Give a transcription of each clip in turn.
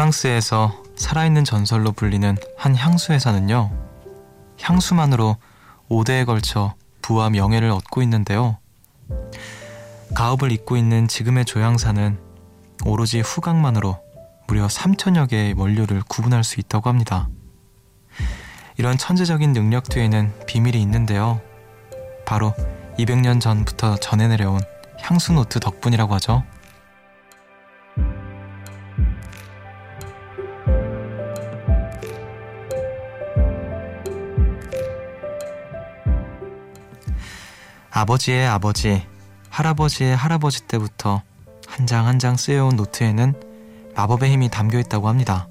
프랑스에서 살아있는 전설로 불리는 한 향수 회사는요. 향수만으로 5대에 걸쳐 부와 명예를 얻고 있는데요. 가업을 잇고 있는 지금의 조향사는 오로지 후각만으로 무려 3천여 개의 원료를 구분할 수 있다고 합니다. 이런 천재적인 능력 뒤에는 비밀이 있는데요. 바로 200년 전부터 전해 내려온 향수 노트 덕분이라고 하죠. 아버지의 아버지, 할아버지의 할아버지 때부터 한 장 한 장 쓰여온 노트에는 마법의 힘이 담겨 있다고 합니다.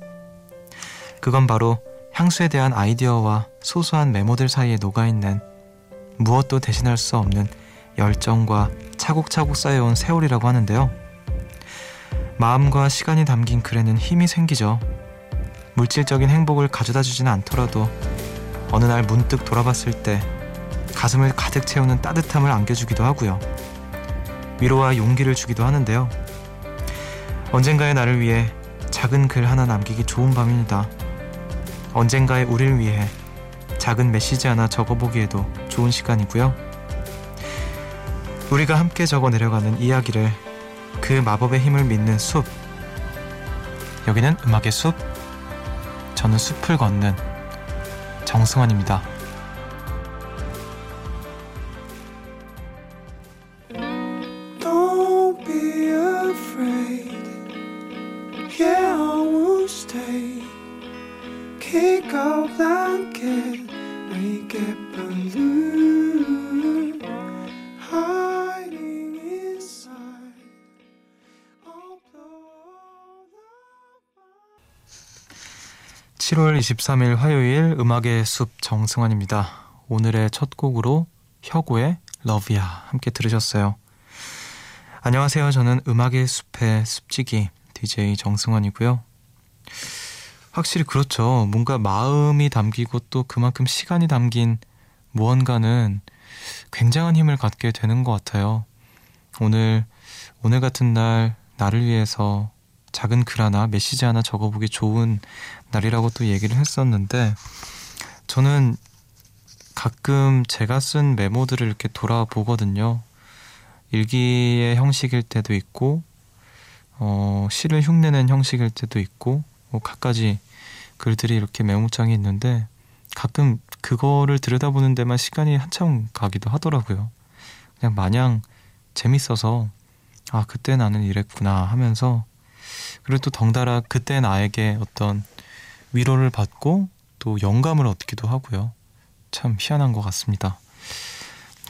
그건 바로 향수에 대한 아이디어와 소소한 메모들 사이에 녹아있는 무엇도 대신할 수 없는 열정과 차곡차곡 쌓여온 세월이라고 하는데요. 마음과 시간이 담긴 글에는 힘이 생기죠. 물질적인 행복을 가져다 주지는 않더라도 어느 날 문득 돌아봤을 때 가슴을 가득 채우는 따뜻함을 안겨주기도 하고요. 위로와 용기를 주기도 하는데요. 언젠가의 나를 위해 작은 글 하나 남기기 좋은 밤입니다. 언젠가의 우리를 위해 작은 메시지 하나 적어보기에도 좋은 시간이고요. 우리가 함께 적어 내려가는 이야기를 그 마법의 힘을 믿는 숲. 여기는 음악의 숲. 저는 숲을 걷는 정승환입니다. (7월 23일) 화요일 음악의 숲 정승환입니다 오늘의 첫 곡으로 혁오의 러비야 함께 들으셨어요 안녕하세요 저는 음악의 숲의 숲지기 DJ 정승환이고요 확실히 그렇죠. 뭔가 마음이 담기고 또 그만큼 시간이 담긴 무언가는 굉장한 힘을 갖게 되는 것 같아요. 오늘, 오늘 같은 날, 나를 위해서 작은 글 하나, 메시지 하나 적어보기 좋은 날이라고 또 얘기를 했었는데, 저는 가끔 제가 쓴 메모들을 이렇게 돌아보거든요. 일기의 형식일 때도 있고, 어, 시를 흉내낸 형식일 때도 있고, 뭐 갖가지 글들이 이렇게 메모장에 있는데 가끔 그거를 들여다보는 데만 시간이 한참 가기도 하더라고요. 그냥 마냥 재밌어서 아 그때 나는 이랬구나 하면서 그리고 또 덩달아 그때 나에게 어떤 위로를 받고 또 영감을 얻기도 하고요. 참 희한한 것 같습니다.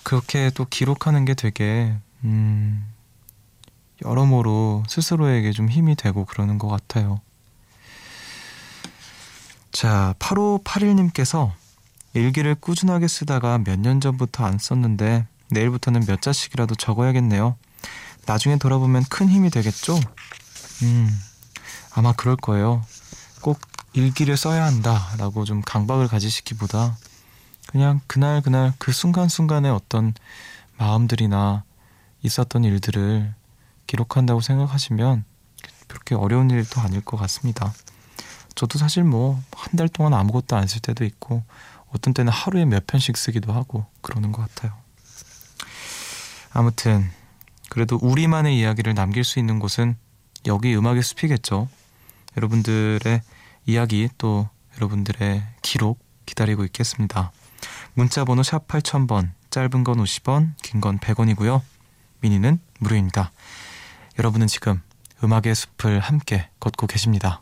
그렇게 또 기록하는 게 되게 음 여러모로 스스로에게 좀 힘이 되고 그러는 것 같아요. 자, 8581님께서 일기를 꾸준하게 쓰다가 몇 년 전부터 안 썼는데 내일부터는 몇 자씩이라도 적어야겠네요. 나중에 돌아보면 큰 힘이 되겠죠? 음, 아마 그럴 거예요. 꼭 일기를 써야 한다라고 좀 강박을 가지시기보다 그냥 그날 그날 그 순간순간의 어떤 마음들이나 있었던 일들을 기록한다고 생각하시면 그렇게 어려운 일도 아닐 것 같습니다. 저도 사실 뭐 한 달 동안 아무것도 안 쓸 때도 있고 어떤 때는 하루에 몇 편씩 쓰기도 하고 그러는 것 같아요. 아무튼 그래도 우리만의 이야기를 남길 수 있는 곳은 여기 음악의 숲이겠죠. 여러분들의 이야기 또 여러분들의 기록 기다리고 있겠습니다. 문자 번호 샵 8000번 짧은 건 50원 긴 건 100원이고요. 미니는 무료입니다. 여러분은 지금 음악의 숲을 함께 걷고 계십니다.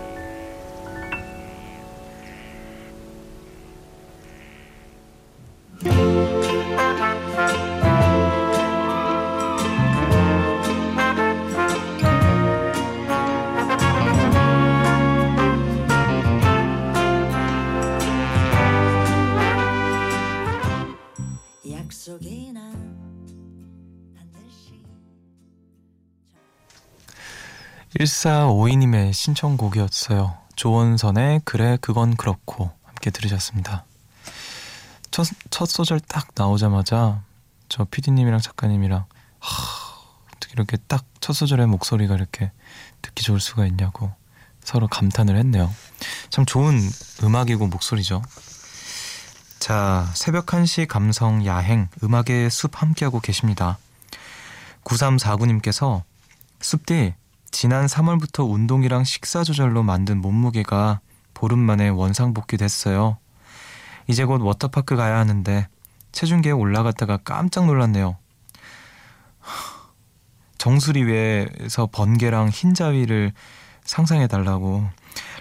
1452님의 신청곡이었어요. 조원선의 그래 그건 그렇고 함께 들으셨습니다. 첫, 첫 소절 딱 나오자마자 저 PD님이랑 작가님이랑 하, 어떻게 이렇게 딱 첫 소절의 목소리가 이렇게 듣기 좋을 수가 있냐고 서로 감탄을 했네요. 참 좋은 음악이고 목소리죠. 자, 새벽 1시 감성 야행 음악의 숲 함께하고 계십니다. 9349님께서 숲디 지난 3월부터 운동이랑 식사 조절로 만든 몸무게가 보름 만에 원상복귀 됐어요. 이제 곧 워터파크 가야 하는데 체중계에 올라갔다가 깜짝 놀랐네요. 정수리 위에서 번개랑 흰자위를 상상해 달라고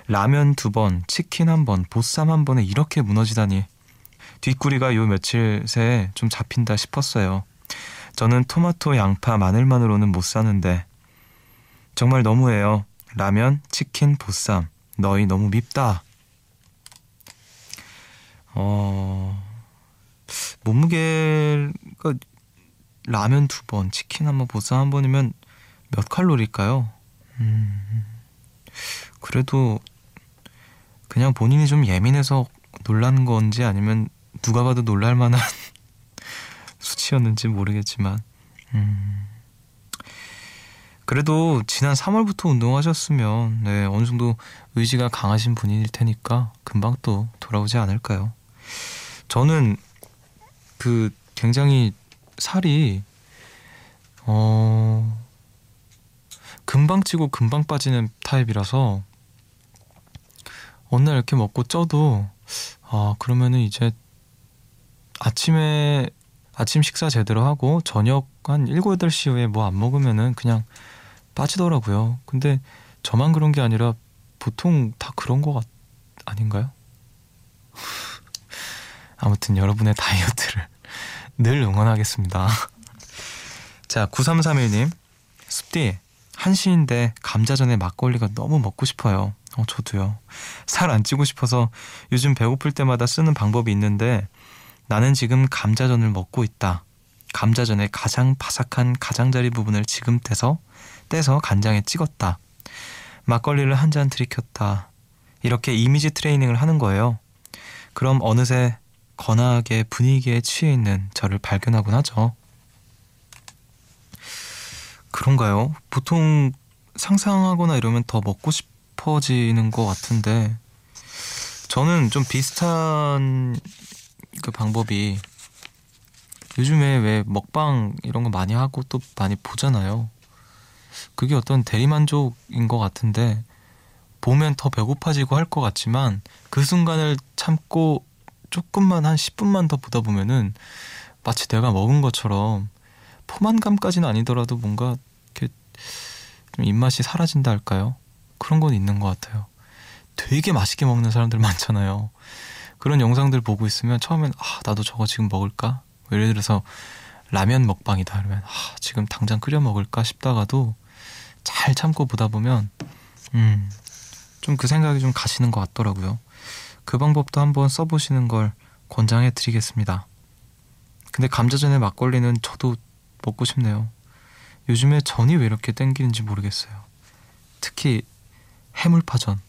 라면 두 번, 치킨 한 번, 보쌈 한 번에 이렇게 무너지다니 뒷구리가 요 며칠 새에 좀 잡힌다 싶었어요. 저는 토마토, 양파, 마늘만으로는 못 사는데 정말 너무해요. 라면, 치킨, 보쌈. 너희 너무 밉다. 어, 몸무게가 라면 두 번, 치킨 한 번, 보쌈 한 번이면 몇 칼로리일까요? 음, 그래도 그냥 본인이 좀 예민해서 놀란 건지 아니면 누가 봐도 놀랄 만한 수치였는지 모르겠지만, 음, 그래도 지난 3월부터 운동하셨으면 네, 어느 정도 의지가 강하신 분일 테니까 금방 또 돌아오지 않을까요? 저는 그 굉장히 살이 어 금방 찌고 금방 빠지는 타입이라서 어느 날 이렇게 먹고 쪄도 아 그러면은 이제 아침에 아침 식사 제대로 하고 저녁 한 7, 8시 후에 뭐 안 먹으면은 그냥 빠지더라고요. 근데 저만 그런 게 아니라 보통 다 그런 거 같, 아닌가요? 아무튼 여러분의 다이어트를 늘 응원하겠습니다. 자, 9331님. 습디, 한시인데 감자전에 막걸리가 너무 먹고 싶어요. 어, 저도요. 살 안 찌고 싶어서 요즘 배고플 때마다 쓰는 방법이 있는데 나는 지금 감자전을 먹고 있다. 감자전의 가장 바삭한 가장자리 부분을 지금 떼서 떼서 간장에 찍었다. 막걸리를 한 잔 들이켰다. 이렇게 이미지 트레이닝을 하는 거예요. 그럼 어느새 거나하게 분위기에 취해 있는 저를 발견하곤 하죠. 그런가요? 보통 상상하거나 이러면 더 먹고 싶어지는 것 같은데 저는 좀 비슷한 그 방법이 요즘에 왜 먹방 이런 거 많이 하고 또 많이 보잖아요. 그게 어떤 대리만족인 것 같은데 보면 더 배고파지고 할 것 같지만 그 순간을 참고 조금만 한 10분만 더 보다 보면은 마치 내가 먹은 것처럼 포만감까지는 아니더라도 뭔가 이렇게 좀 입맛이 사라진다 할까요? 그런 건 있는 것 같아요. 되게 맛있게 먹는 사람들 많잖아요. 그런 영상들 보고 있으면 처음엔 아 나도 저거 지금 먹을까? 뭐 예를 들어서 라면 먹방이다 그러면 아 지금 당장 끓여 먹을까 싶다가도 잘 참고 보다 보면 음, 좀 그 생각이 좀 가시는 것 같더라고요. 그 방법도 한번 써보시는 걸 권장해 드리겠습니다. 근데 감자전에 막걸리는 저도 먹고 싶네요. 요즘에 전이 왜 이렇게 땡기는지 모르겠어요. 특히 해물파전.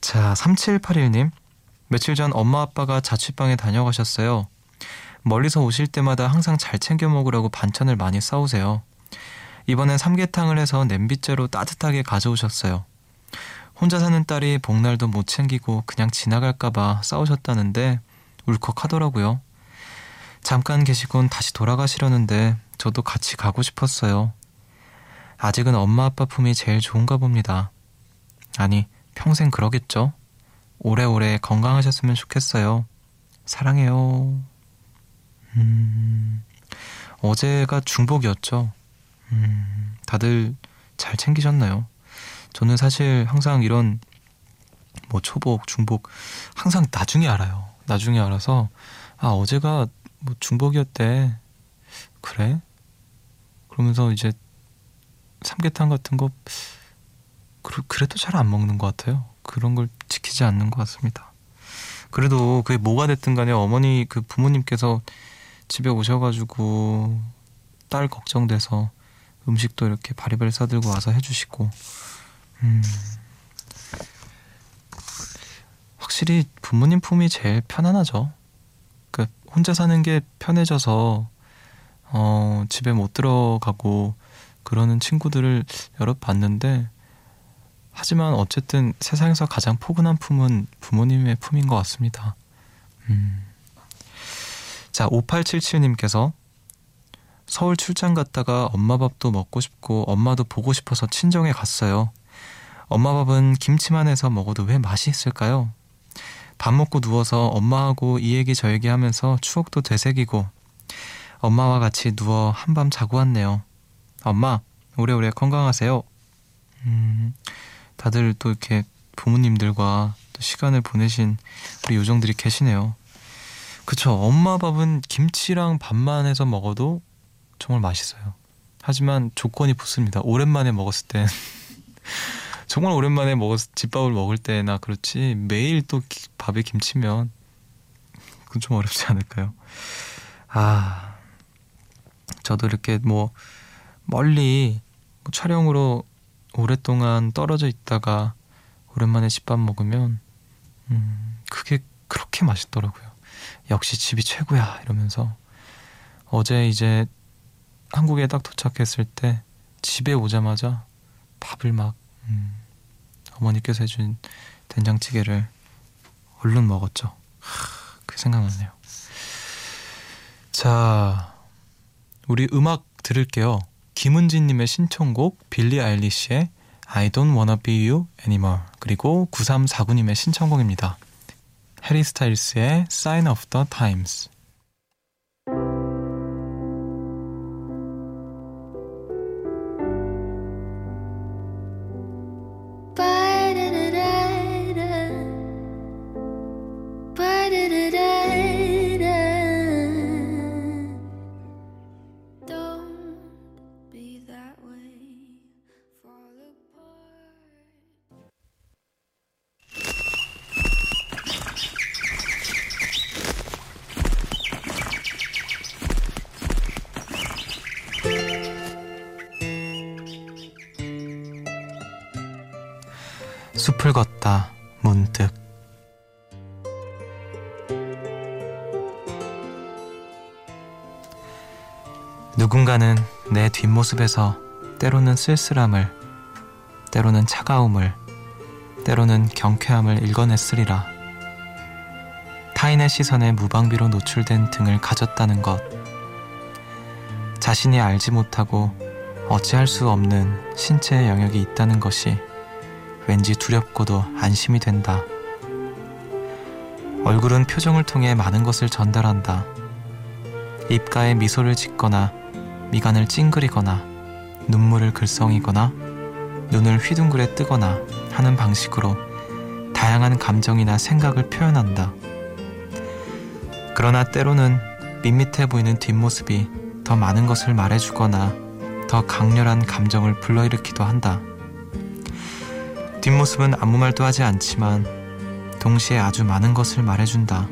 자, 3781님. 며칠 전 엄마 아빠가 자취방에 다녀가셨어요. 멀리서 오실 때마다 항상 잘 챙겨 먹으라고 반찬을 많이 싸우세요. 이번엔 삼계탕을 해서 냄비째로 따뜻하게 가져오셨어요. 혼자 사는 딸이 복날도 못 챙기고 그냥 지나갈까봐 싸우셨다는데 울컥하더라고요. 잠깐 계시곤 다시 돌아가시려는데 저도 같이 가고 싶었어요. 아직은 엄마 아빠 품이 제일 좋은가 봅니다. 아니, 평생 그러겠죠? 오래오래 건강하셨으면 좋겠어요. 사랑해요. 음, 어제가 중복이었죠. 음, 다들 잘 챙기셨나요? 저는 사실 항상 이런 뭐 초복, 중복 항상 나중에 알아요. 나중에 알아서 아 어제가 뭐 중복이었대. 그래? 그러면서 이제 삼계탕 같은 거 그래도 잘 안 먹는 것 같아요. 그런 걸 지키지 않는 것 같습니다. 그래도 그게 뭐가 됐든 간에 어머니 그 부모님께서 집에 오셔가지고 딸 걱정돼서 음식도 이렇게 바리바리 싸들고 와서 해주시고 음 확실히 부모님 품이 제일 편안하죠. 그 혼자 사는 게 편해져서 어 집에 못 들어가고 그러는 친구들을 여러 봤는데 하지만 어쨌든 세상에서 가장 포근한 품은 부모님의 품인 것 같습니다. 음. 자, 5877님께서 서울 출장 갔다가 엄마 밥도 먹고 싶고 엄마도 보고 싶어서 친정에 갔어요. 엄마 밥은 김치만 해서 먹어도 왜 맛이 있을까요? 밥 먹고 누워서 엄마하고 이 얘기 저 얘기 하면서 추억도 되새기고 엄마와 같이 누워 한밤 자고 왔네요. 엄마, 오래오래 건강하세요. 음, 다들 또 이렇게 부모님들과 또 시간을 보내신 우리 요정들이 계시네요. 그쵸. 엄마 밥은 김치랑 밥만 해서 먹어도 정말 맛있어요. 하지만 조건이 붙습니다. 오랜만에 먹었을 땐 정말 오랜만에 먹었 집밥을 먹을 때나 그렇지 매일 또 밥에 김치면 그건 좀 어렵지 않을까요? 아 저도 이렇게 뭐 멀리 뭐 촬영으로 오랫동안 떨어져 있다가 오랜만에 집밥 먹으면 음, 그게 그렇게 맛있더라고요. 역시 집이 최고야 이러면서 어제 이제 한국에 딱 도착했을 때 집에 오자마자 밥을 막 음, 어머니께서 해준 된장찌개를 얼른 먹었죠. 하, 그 생각나네요. 자, 우리 음악 들을게요. 김은진님의 신청곡 빌리 아일리시의 I don't wanna be you anymore 그리고 9349님의 신청곡입니다. 해리 스타일스의 Sign of the Times 걷다 문득. 누군가는 내 뒷모습에서 때로는 쓸쓸함을 때로는 차가움을 때로는 경쾌함을 읽어냈으리라. 타인의 시선에 무방비로 노출된 등을 가졌다는 것. 자신이 알지 못하고 어찌할 수 없는 신체의 영역이 있다는 것이 왠지 두렵고도 안심이 된다. 얼굴은 표정을 통해 많은 것을 전달한다. 입가에 미소를 짓거나 미간을 찡그리거나 눈물을 글썽이거나 눈을 휘둥그레 뜨거나 하는 방식으로 다양한 감정이나 생각을 표현한다. 그러나 때로는 밋밋해 보이는 뒷모습이 더 많은 것을 말해주거나 더 강렬한 감정을 불러일으키도 한다. 뒷모습은 아무 말도 하지 않지만 동시에 아주 많은 것을 말해준다.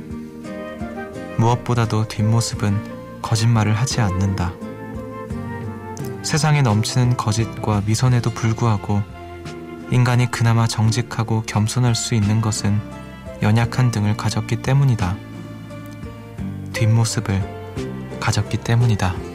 무엇보다도 뒷모습은 거짓말을 하지 않는다. 세상에 넘치는 거짓과 미선에도 불구하고 인간이 그나마 정직하고 겸손할 수 있는 것은 연약한 등을 가졌기 때문이다. 뒷모습을 가졌기 때문이다.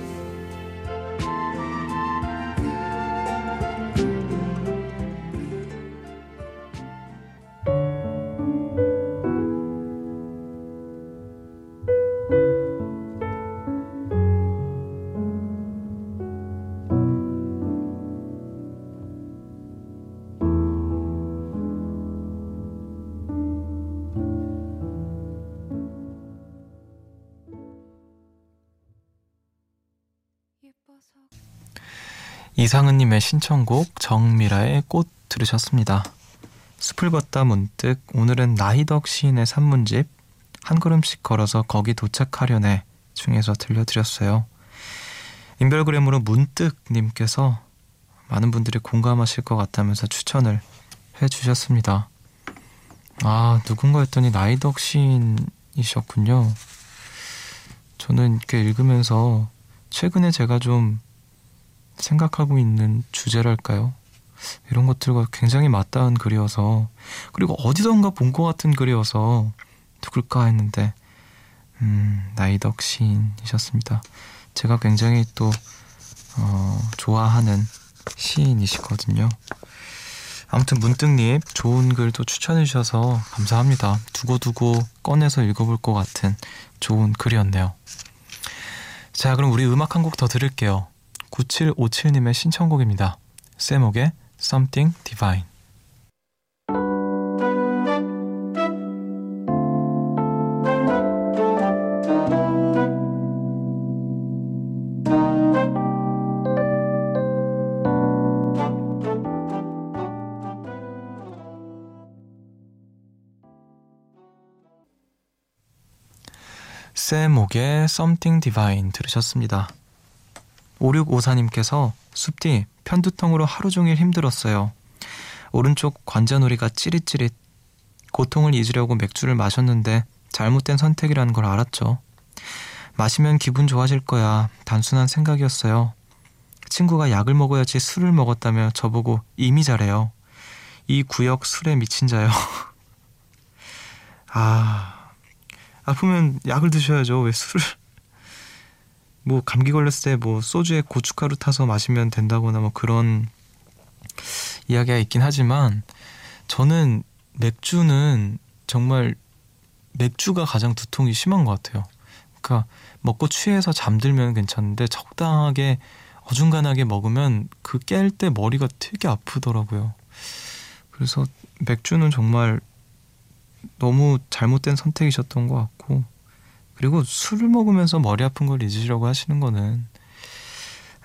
이상은님의 신청곡 정미라의 꽃 들으셨습니다. 숲을 걷다 문득 오늘은 나희덕 시인의 산문집 한 걸음씩 걸어서 거기 도착하려네 중에서 들려드렸어요. 인별그램으로 문득님께서 많은 분들이 공감하실 것 같다면서 추천을 해주셨습니다. 아, 누군가 했더니 나이덕 시인이셨군요. 저는 이렇게 읽으면서 최근에 제가 좀 생각하고 있는 주제랄까요? 이런 것들과 굉장히 맞닿은 글이어서 그리고 어디선가 본 것 같은 글이어서 누굴까 했는데 음, 나이덕 시인이셨습니다. 제가 굉장히 또 어, 좋아하는 시인이시거든요. 아무튼 문득님 좋은 글도 추천해 주셔서 감사합니다. 두고두고 꺼내서 읽어볼 것 같은 좋은 글이었네요. 자, 그럼 우리 음악 한 곡 더 들을게요. 9757님의 신청곡입니다. 세목의 Something Divine. 세목의 Something Divine 들으셨습니다. 5654님께서 숲디 편두통으로 하루 종일 힘들었어요. 오른쪽 관자놀이가 찌릿찌릿 고통을 잊으려고 맥주를 마셨는데 잘못된 선택이라는 걸 알았죠. 마시면 기분 좋아질 거야. 단순한 생각이었어요. 친구가 약을 먹어야지 술을 먹었다며 저보고 이미 잘해요. 이 구역 술에 미친 자요. 아, 아프면 약을 드셔야죠. 왜 술을 뭐 감기 걸렸을 때 뭐 소주에 고춧가루 타서 마시면 된다거나 뭐 그런 이야기가 있긴 하지만 저는 맥주는 정말 맥주가 가장 두통이 심한 것 같아요. 그러니까 먹고 취해서 잠들면 괜찮은데 적당하게 어중간하게 먹으면 그 깰 때 머리가 되게 아프더라고요. 그래서 맥주는 정말 너무 잘못된 선택이셨던 것 같고 그리고 술을 먹으면서 머리 아픈 걸 잊으시려고 하시는 거는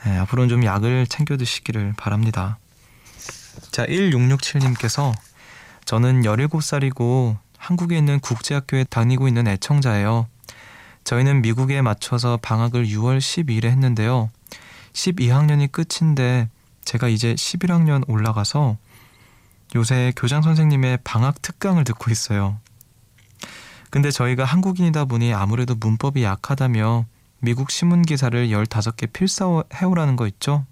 네, 앞으로는 좀 약을 챙겨 드시기를 바랍니다. 자, 1667님께서 저는 17살이고 한국에 있는 국제학교에 다니고 있는 애청자예요. 저희는 미국에 맞춰서 방학을 6월 12일에 했는데요. 12학년이 끝인데 제가 이제 11학년 올라가서 요새 교장 선생님의 방학 특강을 듣고 있어요. 근데 저희가 한국인이다 보니 아무래도 문법이 약하다며 미국 신문 기사를 15개 필사해오라는 거 있죠?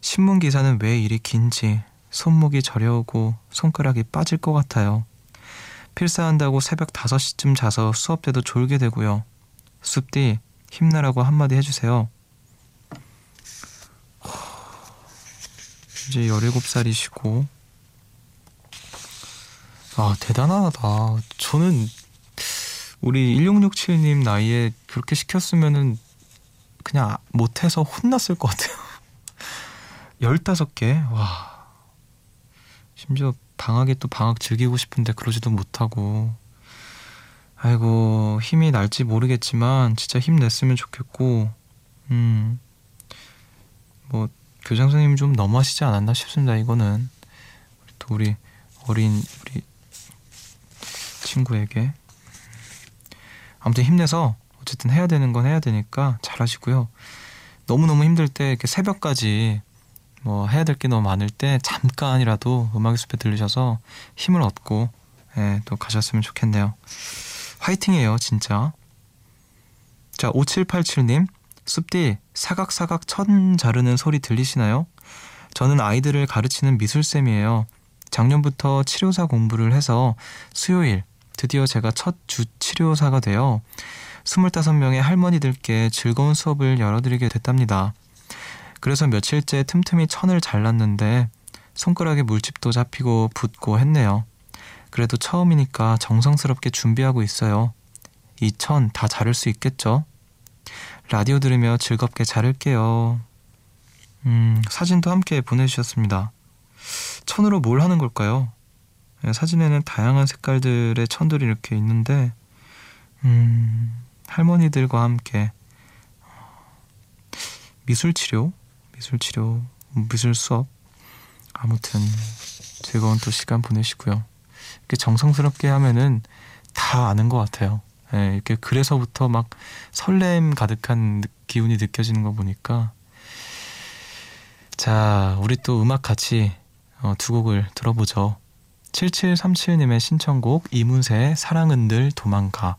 신문 기사는 왜 이리 긴지 손목이 저려오고 손가락이 빠질 것 같아요. 필사한다고 새벽 5시쯤 자서 수업 때도 졸게 되고요. 숲디 힘내라고 한마디 해주세요. 이제 17살이시고 아, 대단하다. 저는 우리 1667님 나이에 그렇게 시켰으면은 그냥 못해서 혼났을 것 같아요. 15개? 와. 심지어 방학에 또 방학 즐기고 싶은데 그러지도 못하고. 아이고, 힘이 날지 모르겠지만 진짜 힘냈으면 좋겠고, 음. 뭐, 교장 선생님이 좀 너무하시지 않았나 싶습니다, 이거는. 또 우리 어린, 우리 친구에게 아무튼 힘내서 어쨌든 해야 되는 건 해야 되니까 잘하시고요. 너무너무 힘들 때 이렇게 새벽까지 뭐 해야 될 게 너무 많을 때 잠깐이라도 음악의 숲에 들르셔서 힘을 얻고 예, 또 가셨으면 좋겠네요. 화이팅이에요, 진짜. 자, 5787님. 숲디 사각사각 천 자르는 소리 들리시나요? 저는 아이들을 가르치는 미술쌤이에요. 작년부터 치료사 공부를 해서 수요일 드디어 제가 첫 주 치료사가 되어 25명의 할머니들께 즐거운 수업을 열어드리게 됐답니다. 그래서 며칠째 틈틈이 천을 잘랐는데 손가락에 물집도 잡히고 붓고 했네요. 그래도 처음이니까 정성스럽게 준비하고 있어요. 이 천 다 자를 수 있겠죠? 라디오 들으며 즐겁게 자를게요. 음, 사진도 함께 보내주셨습니다. 천으로 뭘 하는 걸까요? 예, 사진에는 다양한 색깔들의 천들이 이렇게 있는데 음, 할머니들과 함께 미술 치료, 미술 치료, 미술 수업 아무튼 즐거운 또 시간 보내시고요. 이렇게 정성스럽게 하면은 다 아는 것 같아요. 예, 이렇게 그래서부터 막 설렘 가득한 기운이 느껴지는 거 보니까 자, 우리 또 음악 같이 어, 두 곡을 들어보죠. 7737님의 신청곡 이문세의 사랑은 늘 도망가.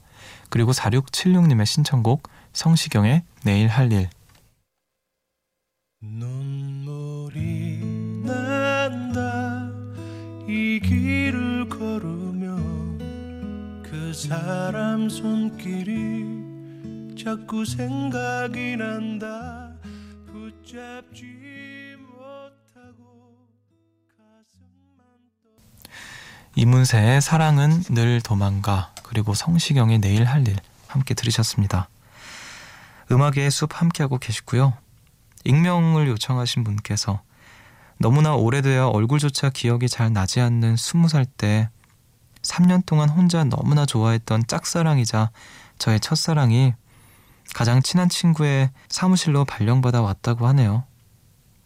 그리고 4676님의 신청곡 성시경의 내일 할 일. 눈물이 난다. 이 길을 걸으면 그 사람 손길이 자꾸 생각이 난다. 붙잡지 이문세의 사랑은 늘 도망가 그리고 성시경의 내일 할 일 함께 들으셨습니다. 음악의 숲 함께하고 계시고요. 익명을 요청하신 분께서 너무나 오래되어 얼굴조차 기억이 잘 나지 않는 스무 살때 3년 동안 혼자 너무나 좋아했던 짝사랑이자 저의 첫사랑이 가장 친한 친구의 사무실로 발령받아 왔다고 하네요.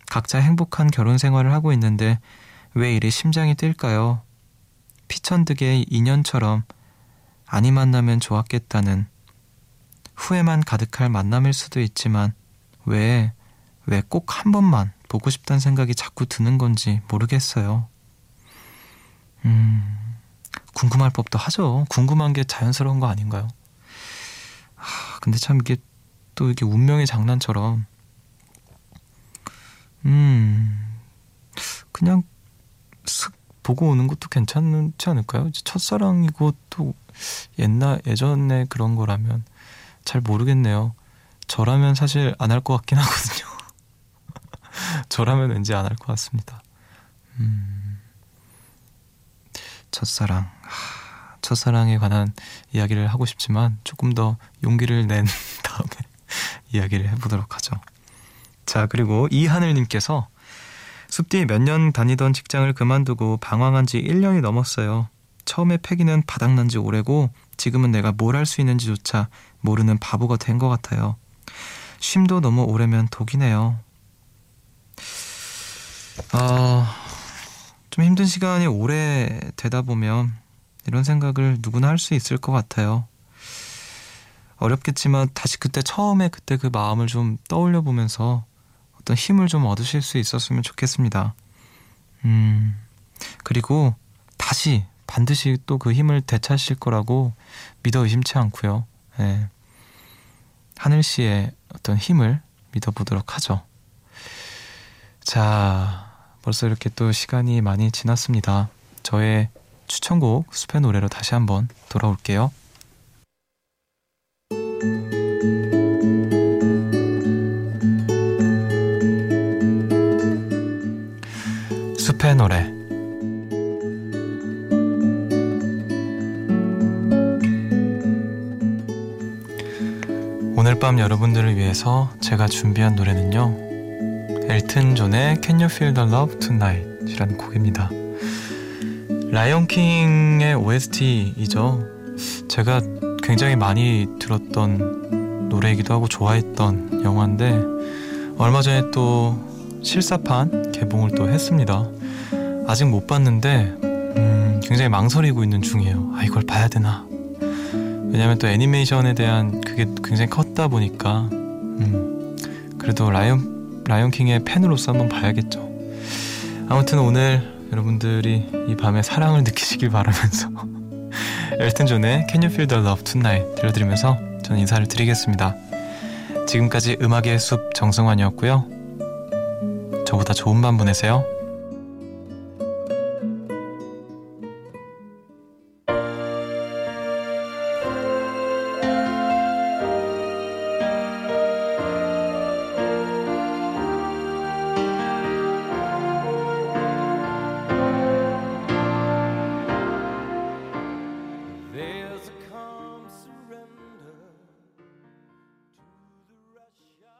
각자 행복한 결혼 생활을 하고 있는데 왜 이리 심장이 뛸까요? 피천득의 인연처럼 아니 만나면 좋았겠다는 후회만 가득할 만남일 수도 있지만 왜, 왜 꼭 한 번만 보고 싶다는 생각이 자꾸 드는 건지 모르겠어요. 음, 궁금할 법도 하죠. 궁금한 게 자연스러운 거 아닌가요? 하, 근데 참 이게 또 이게 운명의 장난처럼, 음, 그냥 슥 보고 오는 것도 괜찮지 않을까요? 첫사랑이고 또 옛날 예전에 그런 거라면 잘 모르겠네요. 저라면 사실 안 할 것 같긴 하거든요. 저라면 왠지 안 할 것 같습니다. 음, 첫사랑. 하, 첫사랑에 관한 이야기를 하고 싶지만 조금 더 용기를 낸 다음에 이야기를 해보도록 하죠. 자, 그리고 이하늘님께서 숲디 몇 년 다니던 직장을 그만두고 방황한 지 1년이 넘었어요. 처음에 패기는 바닥난 지 오래고 지금은 내가 뭘 할 수 있는지조차 모르는 바보가 된 것 같아요. 쉼도 너무 오래면 독이네요. 아, 좀 힘든 시간이 오래 되다 보면 이런 생각을 누구나 할 수 있을 것 같아요. 어렵겠지만 다시 그때 처음에 그때 그 마음을 좀 떠올려 보면서 어떤 힘을 좀 얻으실 수 있었으면 좋겠습니다. 음, 그리고 다시 반드시 또 그 힘을 되찾으실 거라고 믿어 의심치 않고요. 네. 하늘 씨의 어떤 힘을 믿어보도록 하죠. 자, 벌써 이렇게 또 시간이 많이 지났습니다. 저의 추천곡 숲의 노래로 다시 한번 돌아올게요. 밤 여러분들을 위해서 제가 준비한 노래는요. 엘튼 존의 Can You Feel the Love Tonight 이라는 곡입니다. 라이온 킹의 OST이죠. 제가 굉장히 많이 들었던 노래이기도 하고 좋아했던 영화인데 얼마 전에 또 실사판 개봉을 또 했습니다. 아직 못 봤는데 음, 굉장히 망설이고 있는 중이에요. 아 이걸 봐야 되나? 왜냐면 또 애니메이션에 대한 그게 굉장히 컸다 보니까 음, 그래도 라이언 라이언 킹의 팬으로서 한번 봐야겠죠. 아무튼 오늘 여러분들이 이 밤에 사랑을 느끼시길 바라면서 엘튼 존의 Can You Feel the Love Tonight 들려드리면서 저는 인사를 드리겠습니다. 지금까지 음악의 숲 정승환이었고요. 저보다 좋은 밤 보내세요.